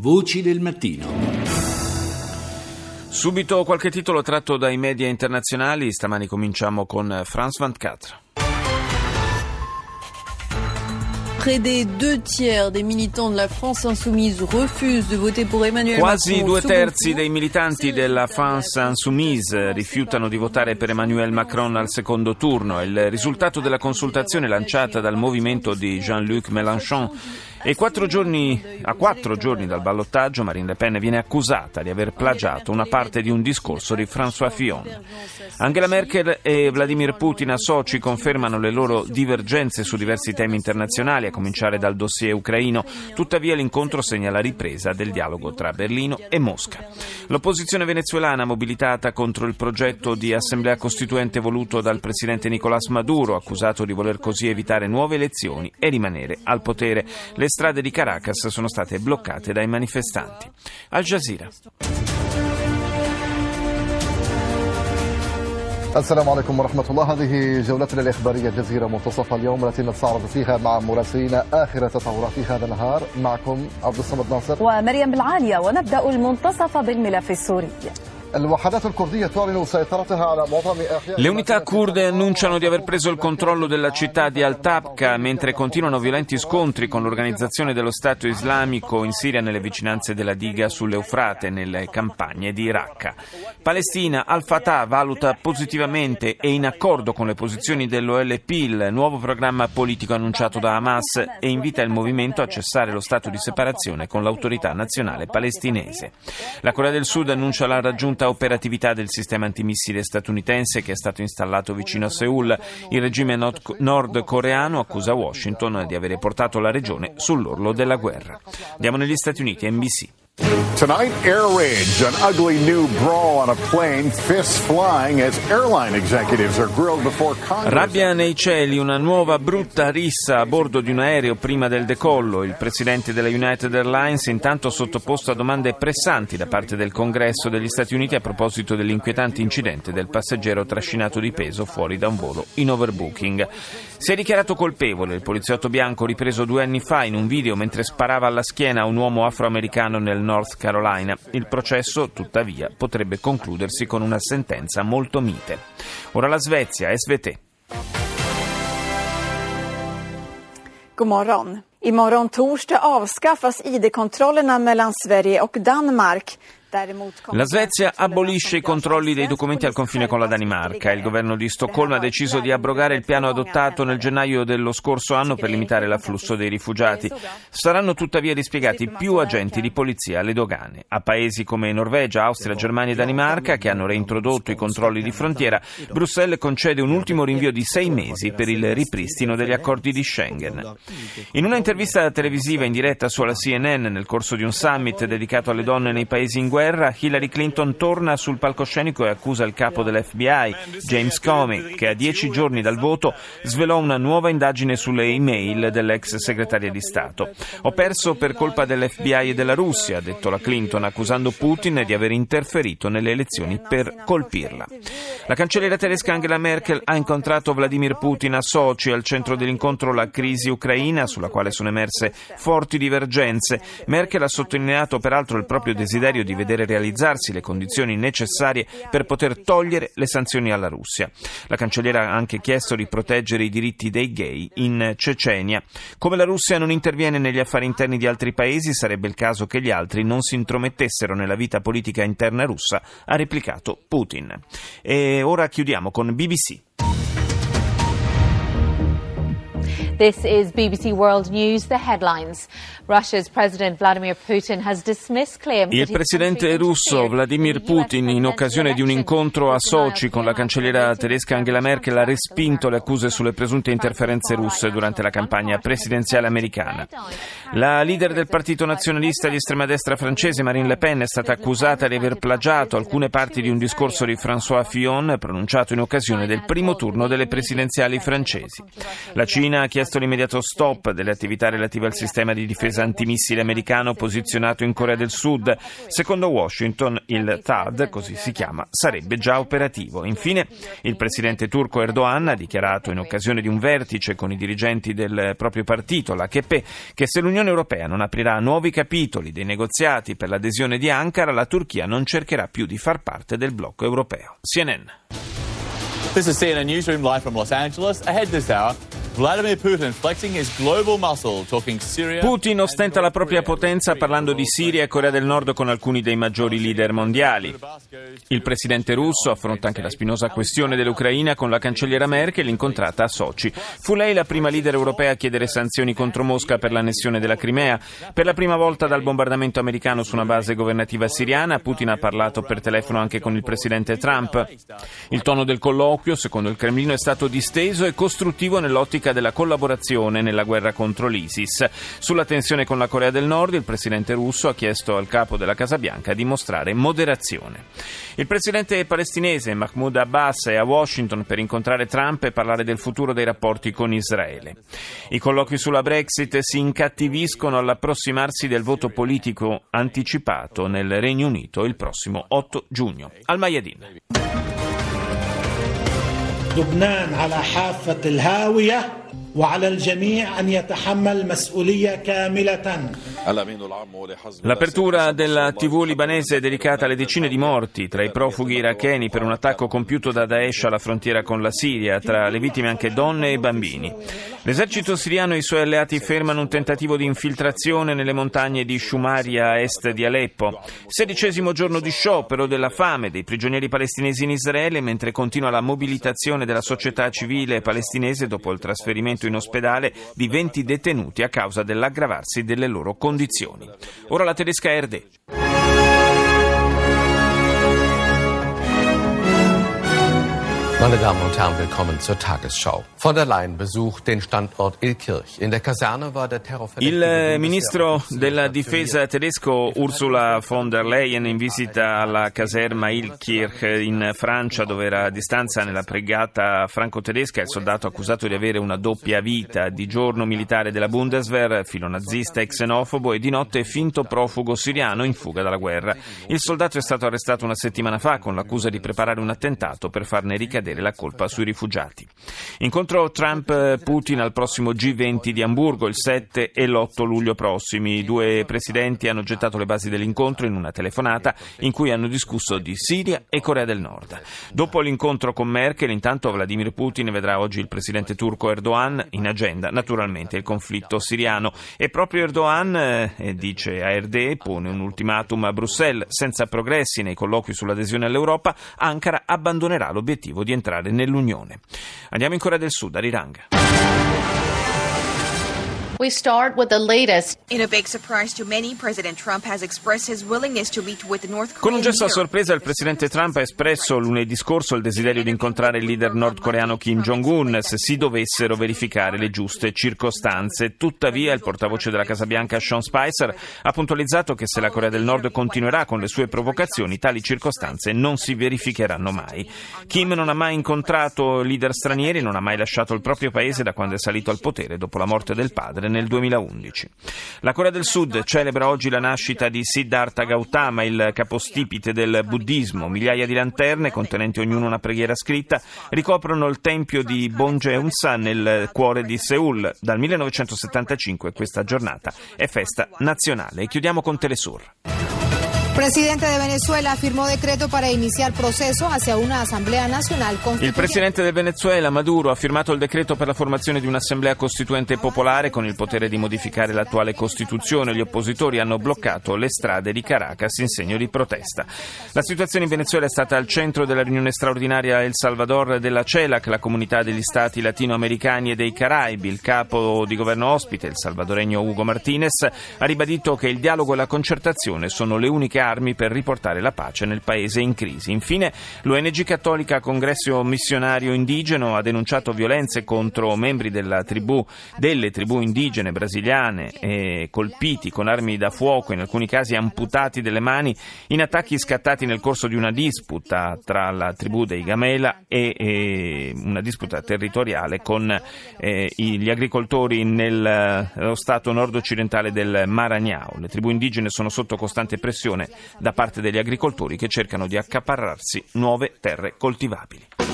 Voci del mattino. Subito qualche titolo tratto dai media internazionali, stamani cominciamo con France 24. Près des deux tiers des militants de la France insoumise refusent de voter pour Emmanuel Quasi due terzi dei militanti della France Insoumise rifiutano di votare per Emmanuel Macron al secondo turno. È il risultato della consultazione lanciata dal movimento di Jean-Luc Mélenchon. E quattro giorni, a quattro giorni dal ballottaggio Marine Le Pen viene accusata di aver plagiato una parte di un discorso di François Fillon. Angela Merkel e Vladimir Putin a Sochi confermano le loro divergenze su diversi temi internazionali, a cominciare dal dossier ucraino. Tuttavia l'incontro segna la ripresa del dialogo tra Berlino e Mosca. L'opposizione venezuelana mobilitata contro il progetto di assemblea costituente voluto dal presidente Nicolás Maduro, accusato di voler così evitare nuove elezioni e rimanere al potere. Le strade di Caracas sono state bloccate dai manifestanti. Al Jazeera. السلام عليكم ورحمة الله هذه جولتنا الإخبارية الجزيرة منتصف اليوم التي نستعرض فيها مع مراسلين آخر تطورات هذا النهار معكم عبد الصمد ناصر ومريم بالعالية ونبدأ المنتصف بالملف السوري Le unità kurde annunciano di aver preso il controllo della città di Al-Tabqa mentre continuano violenti scontri con l'organizzazione dello Stato islamico in Siria nelle vicinanze della diga sull'Eufrate nelle campagne di Raqqa. Palestina, Al-Fatah valuta positivamente e in accordo con le posizioni dell'OLP il nuovo programma politico annunciato da Hamas e invita il movimento a cessare lo stato di separazione con l'autorità nazionale palestinese. La Corea del Sud annuncia la raggiunta operatività del sistema antimissile statunitense che è stato installato vicino a Seoul. Il regime nord- nordcoreano accusa Washington di avere portato la regione sull'orlo della guerra. Andiamo negli Stati Uniti, NBC. Tonight, air rage, an ugly new brawl on a plane, fists flying as airline executives are grilled before Congress. Rabbia nei cieli, una nuova brutta rissa a bordo di un aereo prima del decollo. Il presidente della United Airlines intanto sottoposto a domande pressanti da parte del Congresso degli Stati Uniti a proposito dell'inquietante incidente del passeggero trascinato di peso fuori da un volo in overbooking. Si è dichiarato colpevole il poliziotto bianco ripreso due anni fa in un video mentre sparava alla schiena a un uomo afroamericano nel North Carolina. Il processo, tuttavia, potrebbe concludersi con una sentenza molto mite. Ora la Svezia, SVT. God morgon. Imorgon torsdag avskaffas ID-kontrollerna mellan Sverige och Danmark. La Svezia abolisce i controlli dei documenti al confine con la Danimarca. Il governo di Stoccolma ha deciso di abrogare il piano adottato nel gennaio dello scorso anno per limitare l'afflusso dei rifugiati. Saranno tuttavia dispiegati più agenti di polizia alle dogane. A paesi come Norvegia, Austria, Germania e Danimarca, che hanno reintrodotto i controlli di frontiera, Bruxelles concede un ultimo rinvio di sei mesi per il ripristino degli accordi di Schengen. In una intervista televisiva in diretta sulla CNN nel corso di un summit dedicato alle donne nei paesi in guerra, Hillary Clinton torna sul palcoscenico e accusa il capo dell'FBI, James Comey, che a dieci giorni dal voto svelò una nuova indagine sulle email dell'ex segretaria di Stato. Ho perso per colpa dell'FBI e della Russia, ha detto la Clinton, accusando Putin di aver interferito nelle elezioni per colpirla. La cancelliera tedesca Angela Merkel ha incontrato Vladimir Putin a Sochi, al centro dell'incontro la crisi ucraina, sulla quale sono emerse forti divergenze. Merkel ha sottolineato peraltro il proprio desiderio di vedere realizzarsi le condizioni necessarie per poter togliere le sanzioni alla Russia. La cancelliera ha anche chiesto di proteggere i diritti dei gay in Cecenia. Come la Russia non interviene negli affari interni di altri paesi, sarebbe il caso che gli altri non si intromettessero nella vita politica interna russa, ha replicato Putin. E ora chiudiamo con BBC. This is BBC World News, the headlines. Russia's President Vladimir Putin has dismissed claims Il presidente russo Vladimir Putin, in occasione di un incontro a Sochi con la cancelliera tedesca Angela Merkel, ha respinto le accuse sulle presunte interferenze russe durante la campagna presidenziale americana. La leader del partito nazionalista di estrema destra francese, Marine Le Pen, è stata accusata di aver plagiato alcune parti di un discorso di François Fillon pronunciato in occasione del primo turno delle presidenziali francesi. La Cina ha chiesto chiesto l'immediato stop delle attività relative al sistema di difesa antimissile americano posizionato in Corea del Sud. Secondo Washington, il TAD, così si chiama, sarebbe già operativo. Infine, il presidente turco Erdogan ha dichiarato in occasione di un vertice con i dirigenti del proprio partito, l'AKP, che se l'Unione Europea non aprirà nuovi capitoli dei negoziati per l'adesione di Ankara, la Turchia non cercherà più di far parte del blocco europeo. CNN. This is CNN Newsroom live from Los Angeles. Ahead this hour. Vladimir Putin flexing his global muscle, talking Syria. Putin ostenta la propria potenza parlando di Siria e Corea del Nord con alcuni dei maggiori leader mondiali. Il presidente russo affronta anche la spinosa questione dell'Ucraina con la cancelliera Merkel incontrata a Sochi. Fu lei la prima leader europea a chiedere sanzioni contro Mosca per l'annessione della Crimea. Per la prima volta dal bombardamento americano su una base governativa siriana, Putin ha parlato per telefono anche con il presidente Trump. Il tono del colloquio, secondo il Cremlino, è stato disteso e costruttivo nell'ottica politica della collaborazione nella guerra contro l'ISIS. Sulla tensione con la Corea del Nord, il presidente russo ha chiesto al capo della Casa Bianca di mostrare moderazione. Il presidente palestinese Mahmoud Abbas è a Washington per incontrare Trump e parlare del futuro dei rapporti con Israele. I colloqui sulla Brexit si incattiviscono all'approssimarsi del voto politico anticipato nel Regno Unito il prossimo 8 giugno. Al Mayadin. لبنان على حافة الهاوية L'apertura della TV libanese è dedicata alle decine di morti tra i profughi iracheni per un attacco compiuto da Daesh alla frontiera con la Siria, tra le vittime anche donne e bambini. L'esercito siriano e i suoi alleati fermano un tentativo di infiltrazione nelle montagne di Shumaria a est di Aleppo. Sedicesimo giorno di sciopero della fame dei prigionieri palestinesi in Israele mentre continua la mobilitazione della società civile palestinese dopo il trasferimento in ospedale di 20 detenuti a causa dell'aggravarsi delle loro condizioni. Ora la tedesca RD. Meine Damen und Herren, willkommen zur Tagesschau. Von der Leyen besucht den Standort Ilkirch. In der Kaserne war der Il eh, ministro della difesa tedesco Ursula von der Leyen in visita alla caserma Ilkirch in Francia dove era a distanza nella pregata franco-tedesca il soldato accusato di avere una doppia vita, di giorno militare della Bundeswehr, filo nazista e xenofobo e di notte finto profugo siriano in fuga dalla guerra. Il soldato è stato arrestato una settimana fa con l'accusa di preparare un attentato per farne ricadere ricadere la colpa sui rifugiati. Incontro Trump-Putin al prossimo G20 di Amburgo il 7 e l'8 luglio prossimi. I due presidenti hanno gettato le basi dell'incontro in una telefonata in cui hanno discusso di Siria e Corea del Nord. Dopo l'incontro con Merkel, intanto Vladimir Putin vedrà oggi il presidente turco Erdogan in agenda, naturalmente il conflitto siriano. E proprio Erdogan, eh, dice ARD, pone un ultimatum a Bruxelles. Senza progressi nei colloqui sull'adesione all'Europa, Ankara abbandonerà l'obiettivo di entrare nell'Unione. Andiamo in Corea del Sud, a Rirang. We start with the latest. In a big surprise to many, President Trump has expressed his willingness to meet with North Korea. Con un gesto a sorpresa, il presidente Trump ha espresso lunedì scorso il desiderio di incontrare il leader nordcoreano Kim Jong-un se si dovessero verificare le giuste circostanze. Tuttavia, il portavoce della Casa Bianca Sean Spicer ha puntualizzato che se la Corea del Nord continuerà con le sue provocazioni, tali circostanze non si verificheranno mai. Kim non ha mai incontrato leader stranieri, non ha mai lasciato il proprio paese da quando è salito al potere dopo la morte del padre nel 2011. La Corea del Sud celebra oggi la nascita di Siddhartha Gautama, il capostipite del buddismo. Migliaia di lanterne, contenenti ognuna una preghiera scritta, ricoprono il tempio di Bonjeonsa nel cuore di Seoul. Dal 1975 questa giornata è festa nazionale. E chiudiamo con Telesur. Presidente de Venezuela firmó decreto para iniciar proceso hacia una Asamblea Nacional Constituyente. Il presidente del Venezuela, Maduro, ha firmato il decreto per la formazione di un'Assemblea Costituente popolare con il potere di modificare l'attuale Costituzione. Gli oppositori hanno bloccato le strade di Caracas in segno di protesta. La situazione in Venezuela è stata al centro della riunione straordinaria El Salvador della CELAC, la comunità degli stati latinoamericani e dei Caraibi. Il capo di governo ospite, il salvadoregno Hugo Martinez, ha ribadito che il dialogo e la concertazione sono le uniche armi per riportare la pace nel paese in crisi. Infine, l'ONG cattolica Congresso Missionario Indigeno ha denunciato violenze contro membri tribù, delle tribù indigene brasiliane eh, colpiti con armi da fuoco, in alcuni casi amputati delle mani, in attacchi scattati nel corso di una disputa tra la tribù dei Gamela e, e una disputa territoriale con eh, gli agricoltori nello stato nord-occidentale del Maranhão. Le tribù indigene sono sotto costante pressione da parte degli agricoltori che cercano di accaparrarsi nuove terre coltivabili.